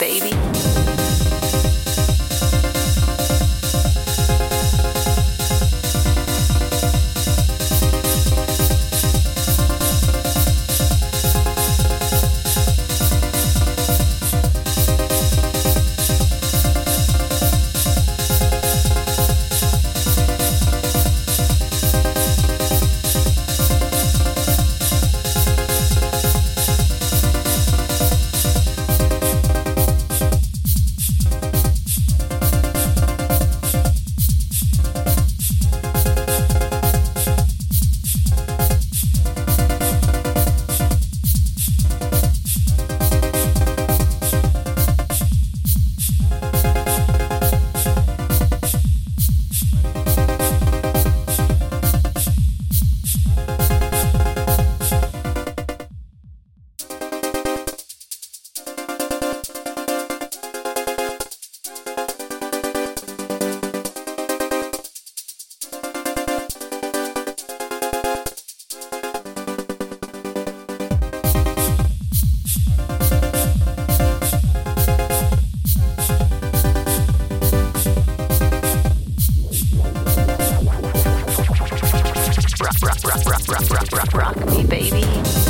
baby. rock, rock, rock, rock, rock, rock me, baby.